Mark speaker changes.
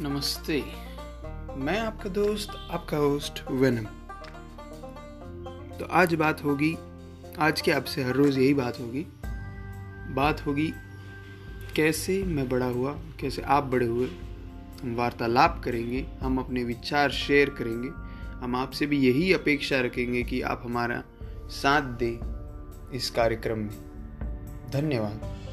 Speaker 1: नमस्ते। मैं आपका दोस्त, आपका होस्ट वेनम तो आज बात होगी, आज के आपसे हर रोज़ यही बात होगी। बात होगी, कैसे मैं बड़ा हुआ, कैसे आप बड़े हुए, हम वार्तालाप करेंगे, हम अपने विचार शेयर करेंगे, हम आपसे भी यही अपेक्षा रखेंगे कि आप हमारा साथ दें इस कार्यक्रम में। धन्यवाद।